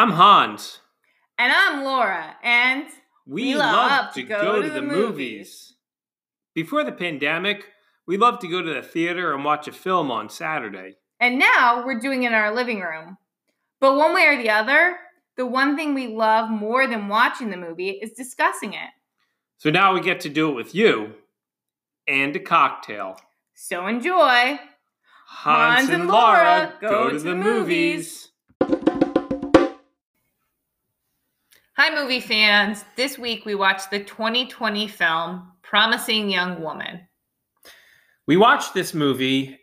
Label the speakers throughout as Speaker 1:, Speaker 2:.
Speaker 1: I'm Hans.
Speaker 2: And I'm Laura, and
Speaker 1: We,
Speaker 2: We
Speaker 1: love,
Speaker 2: love
Speaker 1: to
Speaker 2: to
Speaker 1: go,
Speaker 2: go
Speaker 1: to
Speaker 2: to
Speaker 1: the, movies.
Speaker 2: movies.
Speaker 1: Before the pandemic, we loved to go to the theater and watch a film on Saturday.
Speaker 2: and now we're doing it in our living room. But one way or the other, the one thing we love more than watching the movie is discussing it.
Speaker 1: So now we get to do it with you and a cocktail.
Speaker 2: So enjoy.
Speaker 1: Hans, and Laura go, to, the movies.
Speaker 2: Hi, movie fans. This week we watched the 2020 film Promising Young Woman.
Speaker 1: We watched this movie,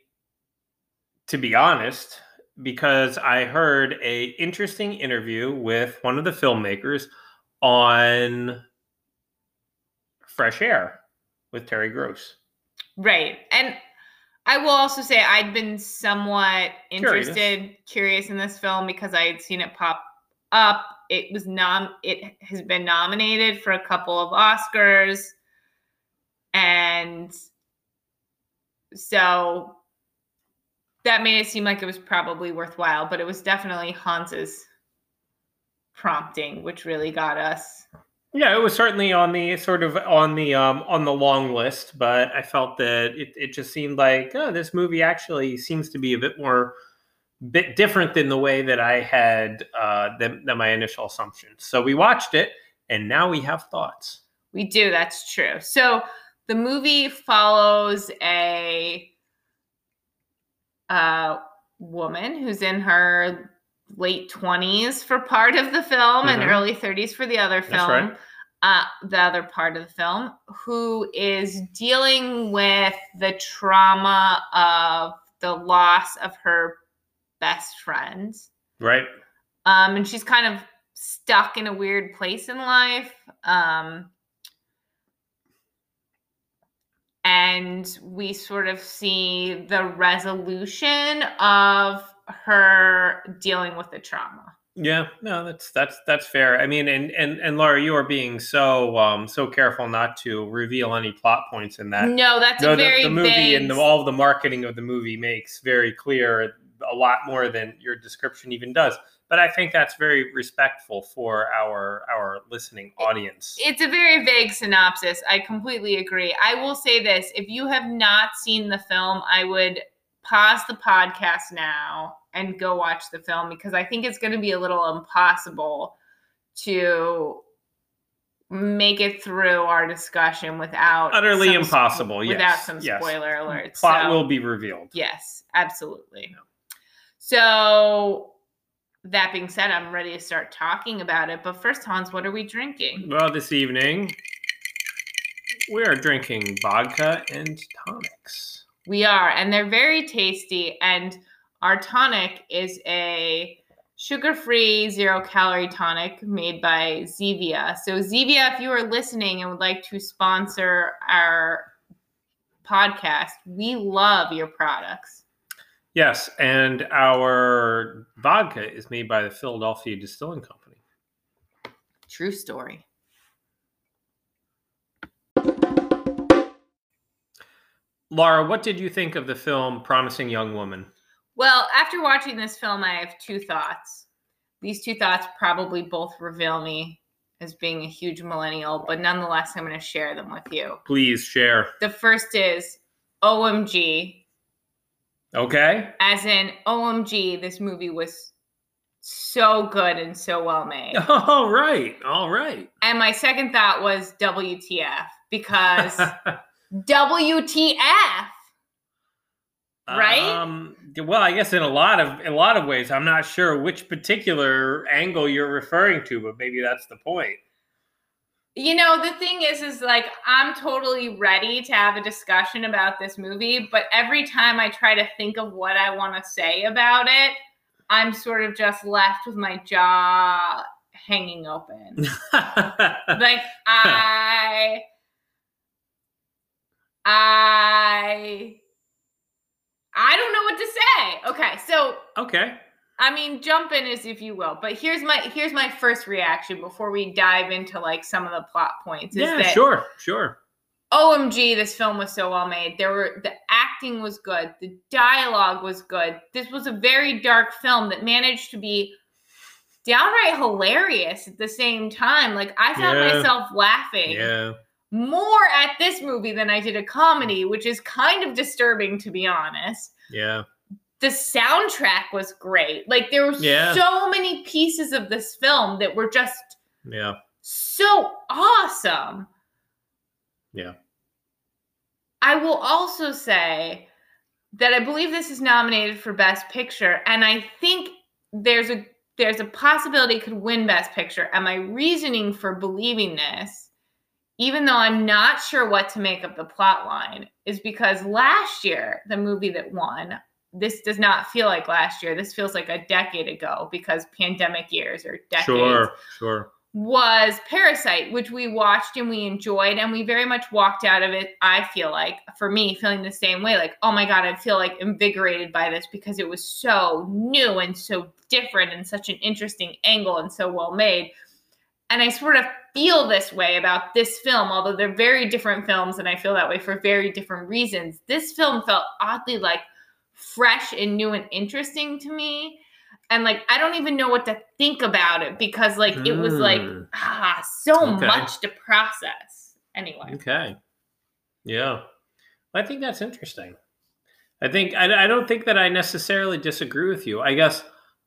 Speaker 1: to be honest, because I heard a interesting interview with one of the filmmakers on Fresh Air with Terry Gross.
Speaker 2: Right. And I will also say I'd been somewhat
Speaker 1: Curious.
Speaker 2: interested, curious, in this film because I had seen it pop up. It was nom it has been nominated for a couple of Oscars. And so that made it seem like it was probably worthwhile, but it was definitely Hans's prompting, which really got us.
Speaker 1: Yeah, it was certainly on the sort of on the um on the long list, but I felt that it, it just seemed like oh, this movie actually seems to be a bit more bit different than the way that I had uh than, than my initial assumptions. So we watched it and now we have thoughts.
Speaker 2: We do, that's true. So the movie follows a uh, woman who's in her late 20s for part of the film and
Speaker 1: Mhm.
Speaker 2: early 30s for the other film.
Speaker 1: right.
Speaker 2: Uh, the other part of the film, who is dealing with the trauma of the loss of her best friend.
Speaker 1: Right?
Speaker 2: Um, and she's kind of stuck in a weird place in life. Um, and we sort of see the resolution of her dealing with the trauma.
Speaker 1: Yeah, no, that's that's that's fair. I mean, and and and Laura, you are being so um so careful not to reveal any plot points in that.
Speaker 2: no, that's
Speaker 1: no,
Speaker 2: a
Speaker 1: the,
Speaker 2: very
Speaker 1: the movie
Speaker 2: vague,
Speaker 1: and the, all of the marketing of the movie makes very clear a lot more than your description even does. But I think that's very respectful for our our listening audience.
Speaker 2: it's a very vague synopsis. I completely agree. I will say this if you have not seen the film, I would pause the podcast now and go watch the film because I think it's going to be a little impossible to make it through our discussion without
Speaker 1: Utterly impossible,
Speaker 2: without
Speaker 1: yes,
Speaker 2: some
Speaker 1: yes.
Speaker 2: spoiler alerts.
Speaker 1: Plot
Speaker 2: So-
Speaker 1: will be revealed.
Speaker 2: Yes, absolutely. So that being said, I'm ready to start talking about it. But first, Hans, what are we drinking?
Speaker 1: Well, this evening we are drinking vodka and tonics.
Speaker 2: We are, and they're very tasty. And our tonic is a sugar-free, zero-calorie tonic made by Zevia. So Zevia, if you are listening and would like to sponsor our podcast, we love your products.
Speaker 1: Yes, and our vodka is made by the Philadelphia Distilling Company.
Speaker 2: True story.
Speaker 1: Laura, what did you think of the film Promising Young Woman?
Speaker 2: Well, after watching this film, I have two thoughts. These two thoughts probably both reveal me as being a huge millennial, but nonetheless, I'm going to share them with you.
Speaker 1: Please share.
Speaker 2: The first is OMG,
Speaker 1: Okay.
Speaker 2: as in OMG, this movie was so good and so well made.
Speaker 1: All right. All right.
Speaker 2: And my second thought was WTF, because WTF? Right?
Speaker 1: Um, well, I guess in a lot of in a lot of ways, I'm not sure which particular angle you're referring to, but maybe that's the point.
Speaker 2: You know, the thing is, is like, I'm totally ready to have a discussion about this movie, but every time I try to think of what I want to say about it, I'm sort of just left with my jaw hanging open. like, I, I, I don't know what to say. Okay, so
Speaker 1: okay.
Speaker 2: I mean, jump in as if you will. But here's my here's my first reaction before we dive into like some of the plot points. Is
Speaker 1: Yeah,
Speaker 2: that
Speaker 1: sure, sure.
Speaker 2: OMG, this film was so well made. There were the acting was good, the dialogue was good. This was a very dark film that managed to be downright hilarious at the same time. Like I found
Speaker 1: Yeah.
Speaker 2: myself laughing
Speaker 1: Yeah.
Speaker 2: more at this movie than I did a comedy, which is kind of disturbing to be honest.
Speaker 1: Yeah.
Speaker 2: The soundtrack was great. Like there were
Speaker 1: Yeah.
Speaker 2: so many pieces of this film that were just
Speaker 1: Yeah.
Speaker 2: so awesome.
Speaker 1: Yeah.
Speaker 2: I will also say that I believe this is nominated for Best Picture, and I think there's a there's a possibility it could win Best Picture. And my reasoning for believing this, even though I'm not sure what to make of the plot line, is because last year, the movie that won, this does not feel like last year. This feels like a decade ago because pandemic years or decades
Speaker 1: Sure. Sure.
Speaker 2: was Parasite, which we watched and we enjoyed, and we very much walked out of it. I feel like, for me, feeling the same way like, oh my God, I feel like invigorated by this because it was so new and so different and such an interesting angle and so well made. And I sort of feel this way about this film, although they're very different films, and I feel that way for very different reasons. This film felt oddly like fresh and new and interesting to me and like I don't even know what to think about it because like it was like
Speaker 1: Mm.
Speaker 2: ah so
Speaker 1: Okay.
Speaker 2: much to process. Anyway,
Speaker 1: Okay. Yeah. I think that's interesting. I think I, I don't think that I necessarily disagree with you. I guess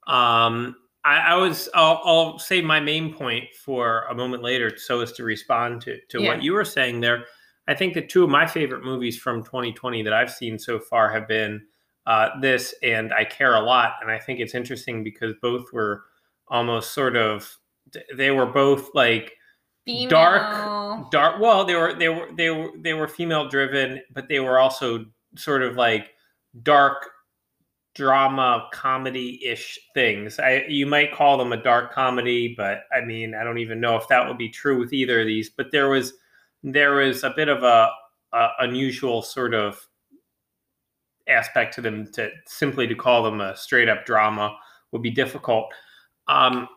Speaker 1: um, I, I was I'll, I'll say my main point for a moment later so as to respond to, to
Speaker 2: Yeah.
Speaker 1: what you were saying there. I think that two of my favorite movies from 2020 that I've seen so far have been uh, this and I Care a Lot. And I think it's interesting because both were almost sort of, they were both like
Speaker 2: female.
Speaker 1: dark dark well they were they were they were they were female driven but they were also sort of like dark drama comedy-ish things i you might call them a dark comedy but i mean i don't even know if that would be true with either of these but there was there was a bit of a, a unusual sort of aspect to them to simply to call them a straight up drama would be difficult. Um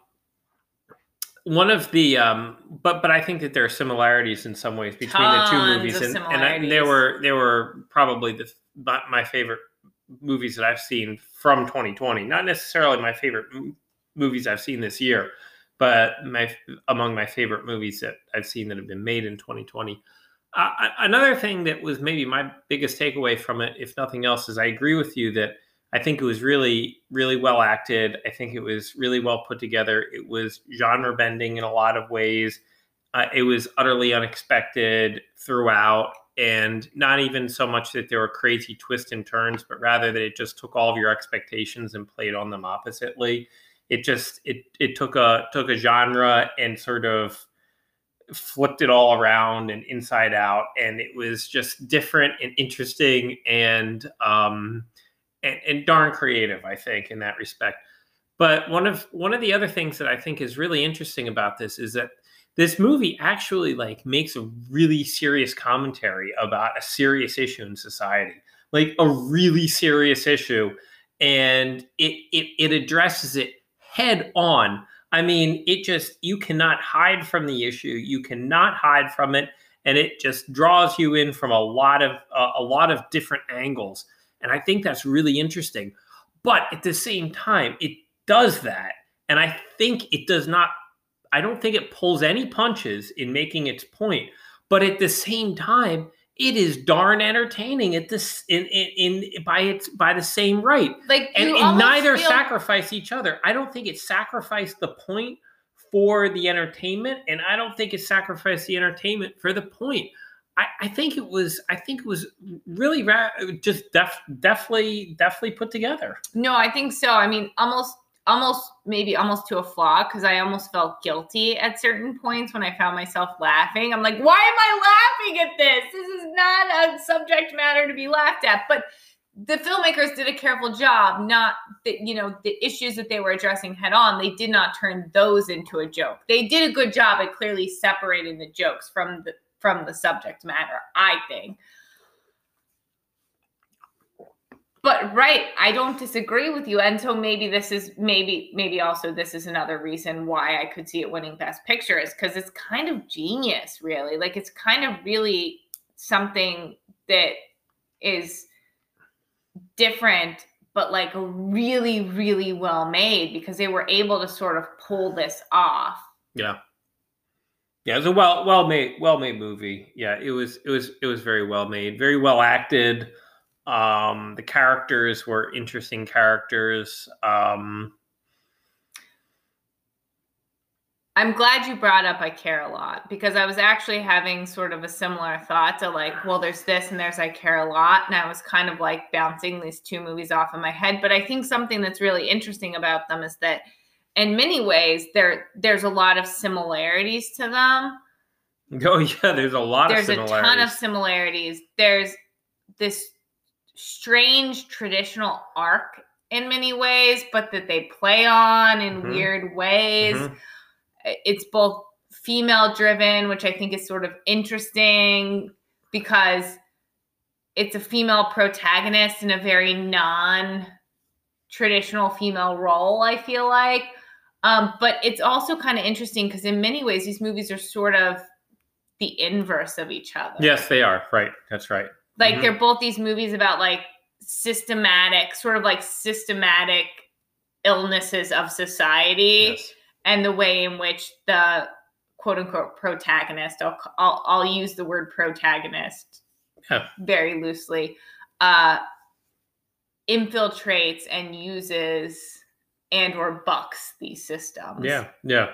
Speaker 1: one of the um but but i think that there are similarities in some ways between the two movies and, and I, they were they were probably the my, my favorite movies that i've seen from 2020 not necessarily my favorite m- movies i've seen this year but my among my favorite movies that i've seen that have been made in 2020 uh, another thing that was maybe my biggest takeaway from it if nothing else is i agree with you that I think it was really, really well acted. I think it was really well put together. It was genre bending in a lot of ways. Uh, it was utterly unexpected throughout, and not even so much that there were crazy twists and turns, but rather that it just took all of your expectations and played on them oppositely. It just it it took a took a genre and sort of flipped it all around and inside out, and it was just different and interesting and um, and, and darn creative, I think, in that respect. But one of one of the other things that I think is really interesting about this is that this movie actually like makes a really serious commentary about a serious issue in society, like a really serious issue, and it it, it addresses it head on. I mean, it just you cannot hide from the issue. You cannot hide from it, and it just draws you in from a lot of uh, a lot of different angles. And I think that's really interesting. But at the same time, it does that. And I think it does not, I don't think it pulls any punches in making its point. But at the same time, it is darn entertaining at this in, in in by its by the same right.
Speaker 2: like
Speaker 1: And, and neither
Speaker 2: feel-
Speaker 1: sacrifice each other. I don't think it sacrificed the point for the entertainment, and I don't think it sacrificed the entertainment for the point. I, I think it was. I think it was really ra- just def, definitely, definitely put together.
Speaker 2: No, I think so. I mean, almost, almost, maybe almost to a flaw because I almost felt guilty at certain points when I found myself laughing. I'm like, why am I laughing at this? This is not a subject matter to be laughed at. But the filmmakers did a careful job, not that, you know, the issues that they were addressing head on, they did not turn those into a joke. They did a good job at clearly separating the jokes from the from the subject matter, I think. But right, I don't disagree with you. And so maybe this is maybe maybe also this is another reason why I could see it winning best picture is cuz it's kind of genius really. Like it's kind of really something that is different but like really, really well made because they were able to sort of pull this off.
Speaker 1: Yeah. Yeah, it was a well well made well made movie. Yeah, it was it was it was very well made, very well acted. Um the characters were interesting characters. Um
Speaker 2: I'm glad you brought up I Care a Lot because I was actually having sort of a similar thought to like, well, there's this and there's I Care a Lot. And I was kind of like bouncing these two movies off in my head. But I think something that's really interesting about them is that in many ways there there's a lot of similarities to them.
Speaker 1: Oh yeah, there's a lot
Speaker 2: there's
Speaker 1: of
Speaker 2: a ton of similarities. There's this strange traditional arc in many ways, but that they play on in
Speaker 1: Mhm.
Speaker 2: weird ways
Speaker 1: Mhm.
Speaker 2: it's both female driven, which I think is sort of interesting because it's a female protagonist in a very non traditional female role, I feel like. Um, but it's also kind of interesting because in many ways these movies are sort of the inverse of each other.
Speaker 1: Yes, they are. Right. That's right.
Speaker 2: Like
Speaker 1: Mhm.
Speaker 2: they're both these movies about like systematic, sort of like systematic illnesses of society
Speaker 1: Yes.
Speaker 2: and the way in which the quote unquote protagonist I'll, I'll, I'll use the word protagonist
Speaker 1: Yeah.
Speaker 2: very loosely uh infiltrates and uses and or bucks these systems
Speaker 1: Yeah. Yeah.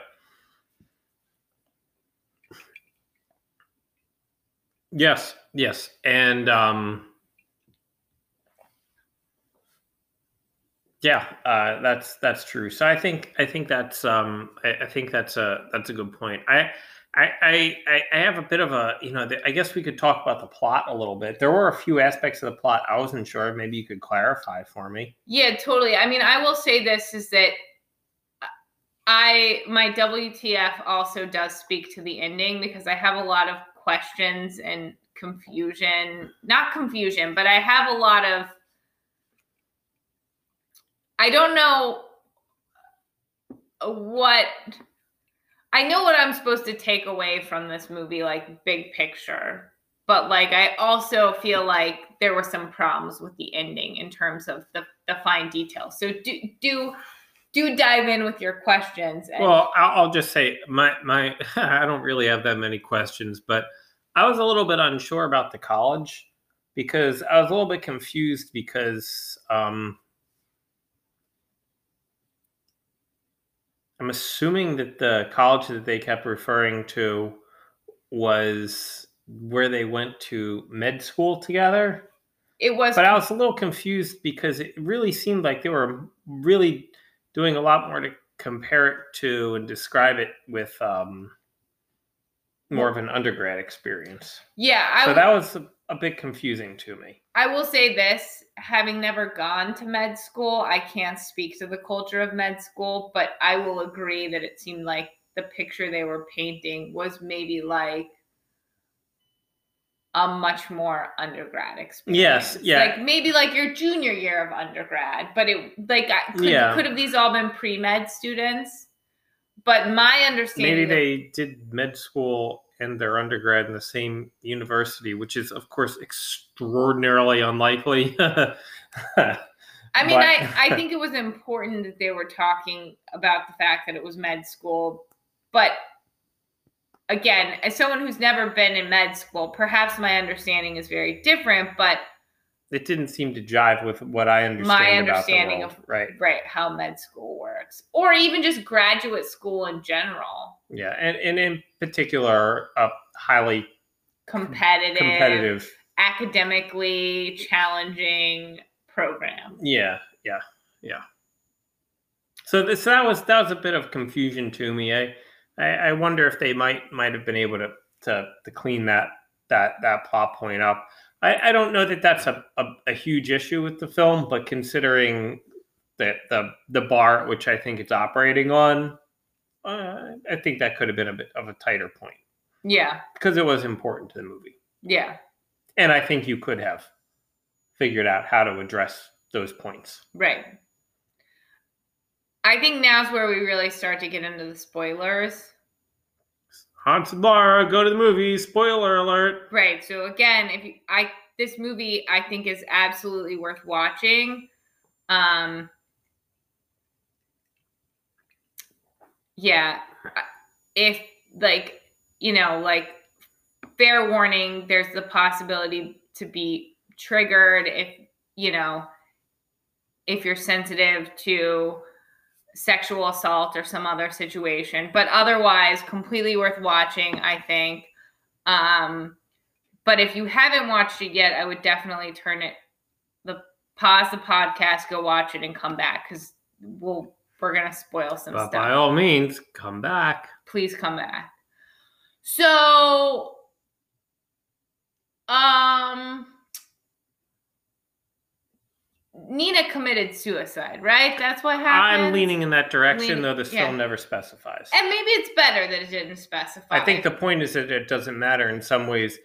Speaker 1: Yes. Yes. And um yeah, uh that's that's true. So I think I think that's um I, I think that's a that's a good point. I I, I, I- have a bit of a, you know, the, I guess we could talk about the plot a little bit. There were a few aspects of the plot I wasn't sure. Maybe you could clarify for me.
Speaker 2: yeah totally i mean i will say this is that i my wtf also does speak to the ending because i have a lot of questions and confusion not confusion but i have a lot of i don't know what i know what i'm supposed to take away from this movie like big picture but like i also feel like there were some problems with the ending in terms of the, the fine details so do do do dive in with your questions and
Speaker 1: Well, I'll, I'll just say my my I don't really have that many questions, but I was a little bit unsure about the college because I was a little bit confused because um, I'm assuming that the college that they kept referring to was where they went to med school together.
Speaker 2: it was
Speaker 1: But I was a little confused because it really seemed like they were really doing a lot more to compare it to and describe it with um, more of an undergrad experience.
Speaker 2: yeah i
Speaker 1: so
Speaker 2: w-
Speaker 1: that was a, a bit confusing to me.
Speaker 2: I will say this having never gone to med school, I can't speak to the culture of med school, but I will agree that it seemed like the picture they were painting was maybe like a much more undergrad experience.
Speaker 1: Yes, yeah.
Speaker 2: Like maybe like your junior year of undergrad, but it like could,
Speaker 1: Yeah.
Speaker 2: could have these all been pre med students? But my understanding
Speaker 1: Maybe they did med school and their undergrad in the same university, which is, of course, extraordinarily unlikely.
Speaker 2: I mean, I, I think it was important that they were talking about the fact that it was med school. But again, as someone who's never been in med school, perhaps my understanding is very different, but
Speaker 1: it didn't seem to jive with what I understand.
Speaker 2: My
Speaker 1: about the
Speaker 2: understanding
Speaker 1: world.
Speaker 2: of-
Speaker 1: right.
Speaker 2: right, how med school works, or even just graduate school in general,
Speaker 1: Yeah, and, and in particular, a highly
Speaker 2: competitive,
Speaker 1: competitive.
Speaker 2: academically challenging program.
Speaker 1: Yeah, yeah, yeah. So this that was that was a bit of confusion to me. I I, I wonder if they might might have been able to to, to clean that that that plot point up. I, I don't know that that's a, a, a huge issue with the film, but considering that the the bar at which I think it's operating on, uh, I think that could have been a bit of a tighter point
Speaker 2: Yeah,
Speaker 1: because it was important to the movie.
Speaker 2: yeah,
Speaker 1: And I think you could have figured out how to address those points.
Speaker 2: right. I think now's where we really start to get into the spoilers.
Speaker 1: And Laura go to the movie. Spoiler alert.
Speaker 2: Right. So again, if you, I this movie I think is absolutely worth watching. Um, yeah, if like you know, like fair warning, there's the possibility to be triggered if you know if you're sensitive to sexual assault or some other situation but otherwise completely worth watching i think um but if you haven't watched it yet i would definitely turn it the pause the podcast go watch it and come back because we'll we're gonna spoil some
Speaker 1: But
Speaker 2: stuff
Speaker 1: by all means, come back.
Speaker 2: please come back. So, um, Nina committed suicide, right? That's what happened.
Speaker 1: I'm leaning in that direction,
Speaker 2: Leaning-
Speaker 1: though this
Speaker 2: yeah.
Speaker 1: film never specifies.
Speaker 2: and maybe it's better that it didn't specify.
Speaker 1: I think the point is that it doesn't matter in some ways.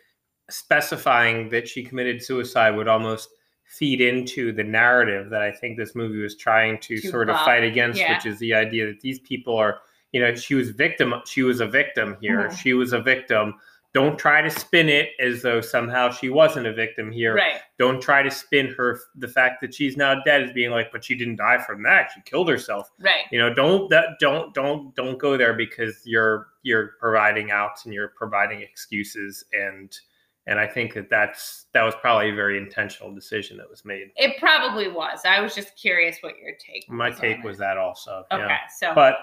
Speaker 1: Specifying that she committed suicide would almost feed into the narrative that I think this movie was trying to,
Speaker 2: To
Speaker 1: sort of fight against,
Speaker 2: yeah.
Speaker 1: which is the idea that these people are, you know, she was victim. She was a victim here.
Speaker 2: Mhm.
Speaker 1: She was a victim. Don't try to spin it as though somehow she wasn't a victim here.
Speaker 2: right.
Speaker 1: Don't try to spin her the fact that she's now dead as being like, but she didn't die from that. She killed herself
Speaker 2: Right.
Speaker 1: you know don't that don't don't don't go there because you're you're providing outs and you're providing excuses and and i think that that's that was probably a very intentional decision that was made
Speaker 2: It probably was. I was just curious what your take.
Speaker 1: my
Speaker 2: was
Speaker 1: take was that also
Speaker 2: okay.
Speaker 1: yeah
Speaker 2: So
Speaker 1: but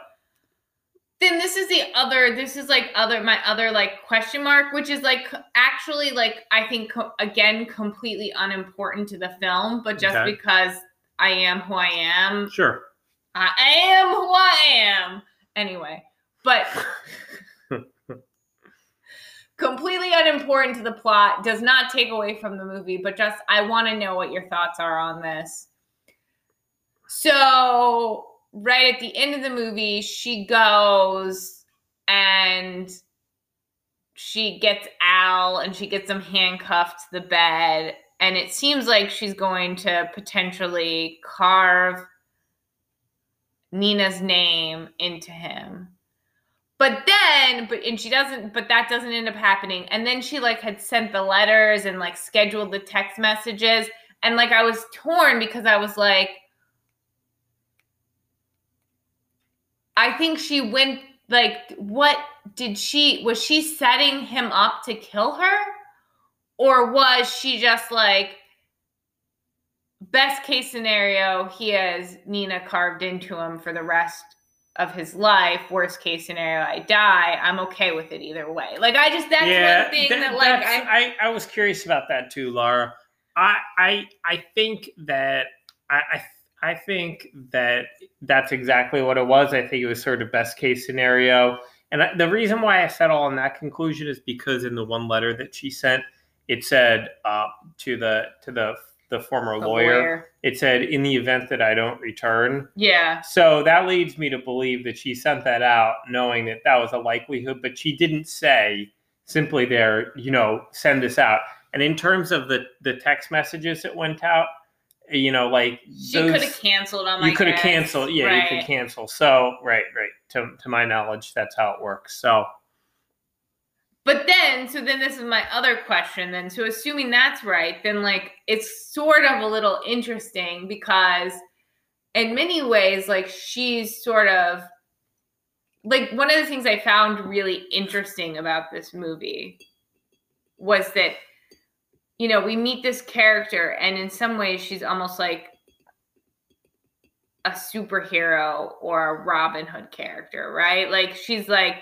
Speaker 2: then this is the other this is like other my other like question mark which is like actually like i think again completely unimportant to the film but just
Speaker 1: Okay.
Speaker 2: because i am who i am.
Speaker 1: Sure.
Speaker 2: I am who i am. Anyway but completely unimportant to the plot does not take away from the movie but just i want to know what your thoughts are on this. So right at the end of the movie she goes and she gets al and she gets him handcuffed to the bed. And it seems like she's going to potentially carve nina's name into him. But then but and she doesn't but that doesn't end up happening. And then she like had sent the letters and like scheduled the text messages. And like i was torn because i was like i think she went like what did she was she setting him up to kill her? Or was she just like best case scenario he has nina carved into him for the rest of his life. Worst case scenario i die. I'm okay with it either way. Like i just that's
Speaker 1: yeah
Speaker 2: one thing
Speaker 1: that-
Speaker 2: that, like I,
Speaker 1: I i was curious about that too laura. I i i think that i i I think that that's exactly what it was. I think it was sort of best case scenario. And the reason why I settle on that conclusion is because in the one letter that she sent, it said uh, to the to the the former
Speaker 2: the
Speaker 1: lawyer,
Speaker 2: lawyer.
Speaker 1: it said in the event that I don't return.
Speaker 2: yeah
Speaker 1: So that leads me to believe that she sent that out knowing that that was a likelihood, but she didn't say simply there, you know, send this out. And in terms of the the text messages that went out, you know, like
Speaker 2: she could have canceled them
Speaker 1: you could have canceled. Yeah,
Speaker 2: right.
Speaker 1: you could cancel. So right, right. To to my knowledge, that's how it works. So
Speaker 2: But then, so then this is my other question. Then, so assuming that's right, then like it's sort of a little interesting because, in many ways, like she's sort of like one of the things I found really interesting about this movie was that you know we meet this character, and in some ways, she's almost like a superhero or a Robin Hood character, right? Like she's like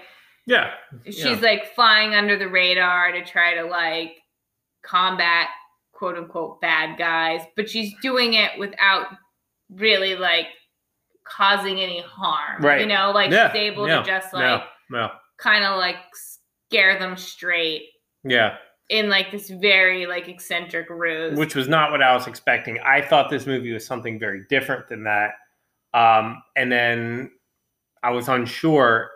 Speaker 1: yeah,
Speaker 2: she's
Speaker 1: Yeah.
Speaker 2: like flying under the radar to try to like combat quote unquote bad guys, but she's doing it without really like causing any harm.
Speaker 1: Right.
Speaker 2: You know, like
Speaker 1: Yeah,
Speaker 2: she's able
Speaker 1: yeah,
Speaker 2: to just
Speaker 1: yeah,
Speaker 2: like
Speaker 1: yeah,
Speaker 2: kind of like scare them straight
Speaker 1: yeah.
Speaker 2: In like this very like eccentric ruse.
Speaker 1: which was not what I was expecting. I thought this movie was something very different than that. Um, and then I was unsure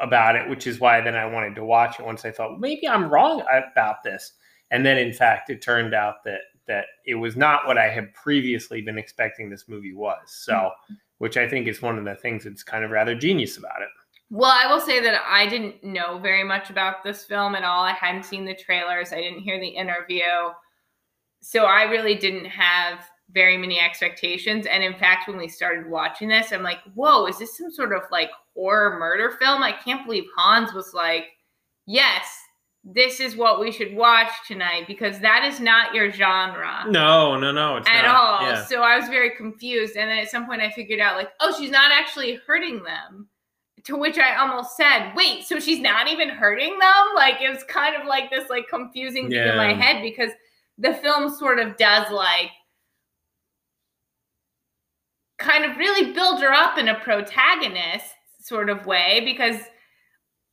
Speaker 1: about it, which is why then I wanted to watch it once I thought maybe I'm wrong about this. And then in fact, it turned out that that it was not what I had previously been expecting this movie was. So, which I think is one of the things that's kind of rather genius about it.
Speaker 2: Well, I will say that I didn't know very much about this film at all. I hadn't seen the trailers, I didn't hear the interview. So I really didn't have very many expectations. And in fact, when we started watching this, I'm like, whoa, is this some sort of like horror murder film? I can't believe Hans was like, yes, this is what we should watch tonight because that is not your genre.
Speaker 1: No, no, no, it's
Speaker 2: at
Speaker 1: not.
Speaker 2: all.
Speaker 1: Yeah.
Speaker 2: So I was very confused. And then at some point I figured out, like, oh, she's not actually hurting them. To which I almost said, wait, so she's not even hurting them? Like it was kind of like this like confusing thing in my head because the film sort of does like kind of really build her up in a protagonist sort of way because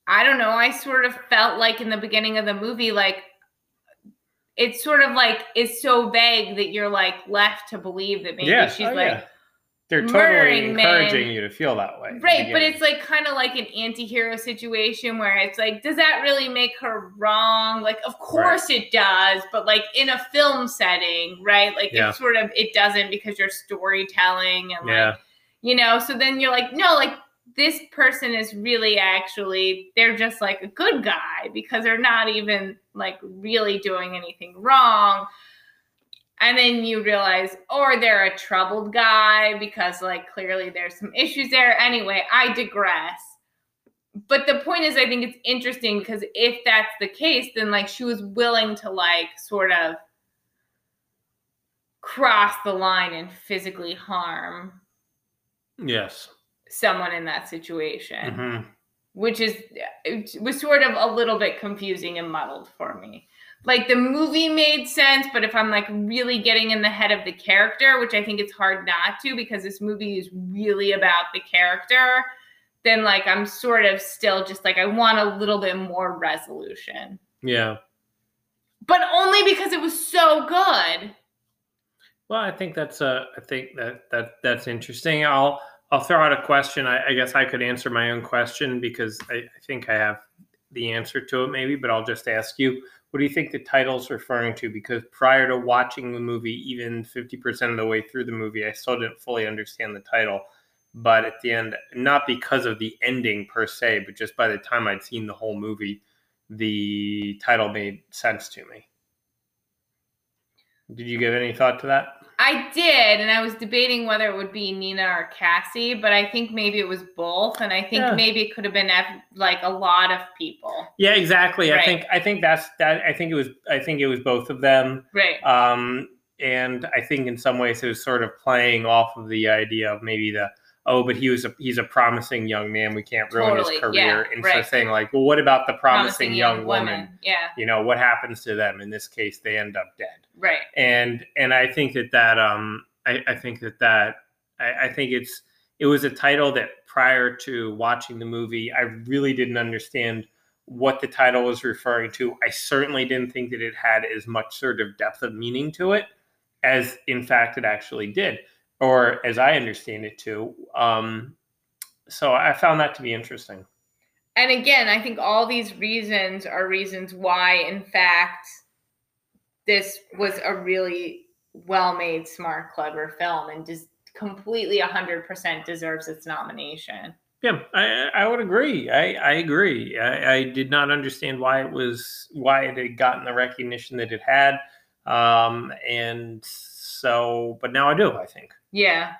Speaker 2: I don't know, I sort of felt like in the beginning of the movie, like it's sort of like it's so vague that you're like left to believe that maybe
Speaker 1: yeah,
Speaker 2: she's
Speaker 1: oh,
Speaker 2: like
Speaker 1: yeah. They're totally encouraging
Speaker 2: men.
Speaker 1: you to feel that way.
Speaker 2: right, but it's like kind of like an anti-hero situation where it's like, does that really make her wrong? Like, of course it does, but like in a film setting, right? Like
Speaker 1: Yeah.
Speaker 2: it sort of it doesn't because you're storytelling and
Speaker 1: yeah,
Speaker 2: like you know so then you're like no like this person is really actually they're just like a good guy because they're not even like really doing anything wrong and then you realize or they're a troubled guy because like clearly there's some issues there. Anyway i digress. But the point is i think it's interesting because if that's the case then like she was willing to like sort of cross the line and physically harm
Speaker 1: yes,
Speaker 2: someone in that situation,
Speaker 1: hmm
Speaker 2: which is was sort of a little bit confusing and muddled for me. Like the movie made sense, but if I'm like really getting in the head of the character, which I think it's hard not to because this movie is really about the character, then like I'm sort of still just like I want a little bit more resolution.
Speaker 1: yeah.
Speaker 2: But only because it was so good.
Speaker 1: Well, I think that's uh, I think that that that's interesting. I'll I'll throw out a question. I, I guess I could answer my own question because I, I think I have the answer to it, maybe. But I'll just ask you: What do you think the title's referring to? Because prior to watching the movie, even fifty percent of the way through the movie, I still didn't fully understand the title. But at the end, not because of the ending per se, but just by the time I'd seen the whole movie, the title made sense to me. Did you give any thought to that?
Speaker 2: I did, and I was debating whether it would be Nina or Cassie, but I think maybe it was both, and I think
Speaker 1: Yeah.
Speaker 2: maybe it could have been like a lot of people.
Speaker 1: Yeah, exactly. I think I think that's that. I think it was I think it was both of them.
Speaker 2: Right.
Speaker 1: Um, and I think in some ways it was sort of playing off of the idea of maybe the oh, but he was a he's a promising young man. We can't ruin
Speaker 2: Totally,
Speaker 1: his
Speaker 2: yeah,
Speaker 1: career. and so
Speaker 2: right.
Speaker 1: saying like, well, what about the promising, young, woman?
Speaker 2: Yeah.
Speaker 1: You know, what happens to them? In this case, they end up dead.
Speaker 2: Right.
Speaker 1: and and I think that that um I, I think that that I, I think it's it was a title that prior to watching the movie I really didn't understand what the title was referring to. I certainly didn't think that it had as much sort of depth of meaning to it as in fact it actually did, or as I understand it too. Um, so I found that to be interesting.
Speaker 2: And again, I think all these reasons are reasons why, in fact, this was a really well made, smart, clever film and just completely 100% deserves its nomination.
Speaker 1: Yeah, I, I would agree. I, I agree. I, I did not understand why it was why it had gotten the recognition that it had, um, and so, but now I do. I think.
Speaker 2: Yeah.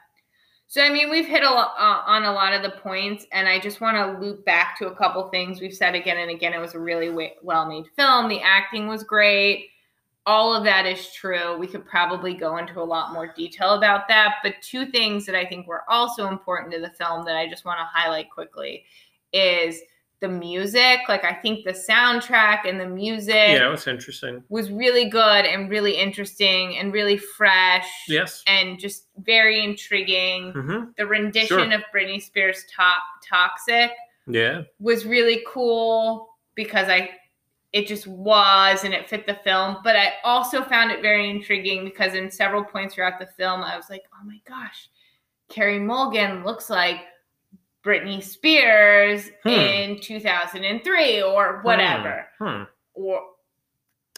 Speaker 2: So I mean, we've hit a lo- uh, on a lot of the points, and I just want to loop back to a couple things we've said again and again. It was a really wa- well-made film. The acting was great. All of that is true. We could probably go into a lot more detail about that. But two things that I think were also important to the film that I just want to highlight quickly is the music. Like I think the soundtrack and the music
Speaker 1: Yeah, it was interesting.
Speaker 2: was really good and really interesting and really fresh
Speaker 1: Yes.
Speaker 2: and just very intriguing.
Speaker 1: hmm
Speaker 2: The rendition
Speaker 1: Sure.
Speaker 2: of Britney Spears' "Top Toxic"
Speaker 1: Yeah.
Speaker 2: was really cool because I it just was and it fit the film. But I also found it very intriguing because in several points throughout the film, I was like, "Oh my gosh, Carey Mulligan looks like." Britney Spears
Speaker 1: Hmm.
Speaker 2: in 2003 or whatever
Speaker 1: Hmm.
Speaker 2: or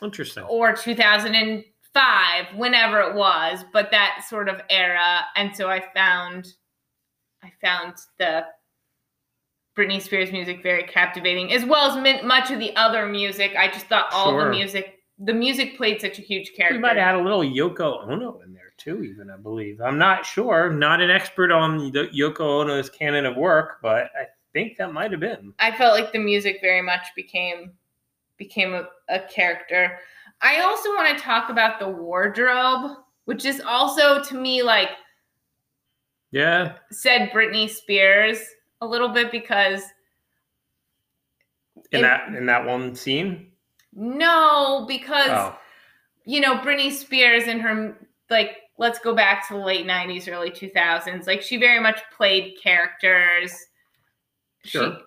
Speaker 1: Interesting.
Speaker 2: or 2005 whenever it was but that sort of era and so i found i found the britney spears music very captivating as well as much of the other music i just thought all the music the music played such a huge character.
Speaker 1: We might add a little Yoko Ono in there too, even I believe. I'm not sure. Not an expert on the Yoko Ono's canon of work, but I think that might have been.
Speaker 2: I felt like the music very much became became a, a character. I also want to talk about the wardrobe, which is also to me like
Speaker 1: Yeah.
Speaker 2: said Britney Spears a little bit because
Speaker 1: In
Speaker 2: It-
Speaker 1: that in that one scene.
Speaker 2: no, because
Speaker 1: Oh.
Speaker 2: you know, Britney Spears and her like let's go back to the late 90s, early 2000s. Like she very much played characters.
Speaker 1: Sure.
Speaker 2: She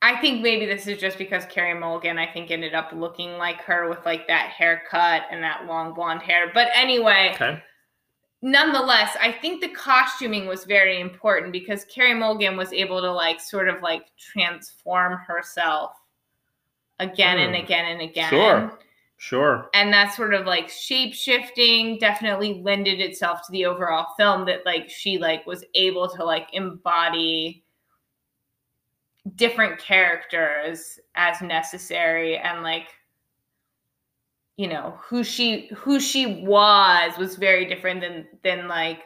Speaker 2: I think maybe this is just because Carey Mulligan, I think, ended up looking like her with like that haircut and that long blonde hair. But anyway,
Speaker 1: Okay.
Speaker 2: nonetheless, I think the costuming was very important because Carey Mulligan was able to like sort of like transform herself again and
Speaker 1: Hmm.
Speaker 2: again and again.
Speaker 1: Sure. Sure.
Speaker 2: And that sort of like shape shifting definitely lended itself to the overall film that like she like was able to like embody different characters as necessary and like you know who she who she was was very different than than like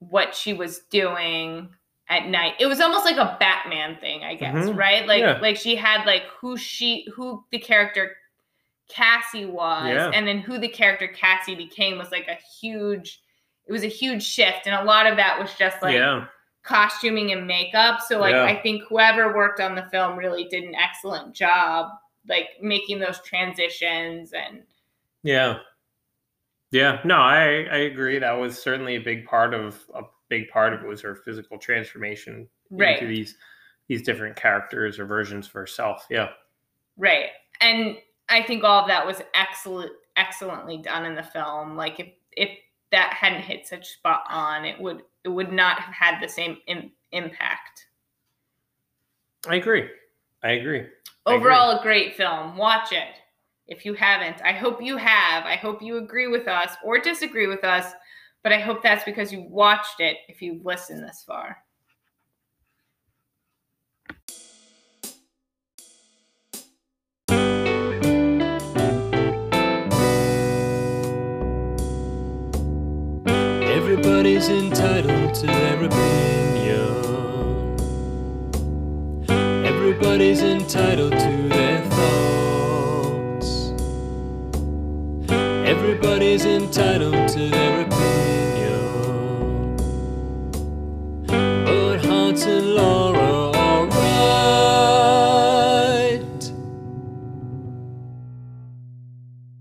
Speaker 2: what she was doing at night it was almost like a batman thing i guess
Speaker 1: Mhm.
Speaker 2: right like
Speaker 1: Yeah.
Speaker 2: like she had like who she who the character cassie was
Speaker 1: Yeah.
Speaker 2: and then who the character cassie became was like a huge it was a huge shift and a lot of that was just like
Speaker 1: yeah.
Speaker 2: costuming and makeup. So like
Speaker 1: Yeah.
Speaker 2: I think whoever worked on the film really did an excellent job like making those transitions and
Speaker 1: Yeah. Yeah. No, I I agree. That was certainly a big part of a big part of it was her physical transformation
Speaker 2: right
Speaker 1: into these these different characters or versions of herself. Yeah.
Speaker 2: right. And I think all of that was excellent excellently done in the film. Like if if that hadn't hit such spot on, it would it would not have had the same Im- impact.
Speaker 1: I agree. I agree. I agree.
Speaker 2: Overall, a great film. Watch it if you haven't. I hope you have. I hope you agree with us or disagree with us, but I hope that's because you watched it if you've listened this far.
Speaker 3: Everybody's entitled to their opinion. Everybody's entitled to their thoughts. Everybody's entitled to their opinion.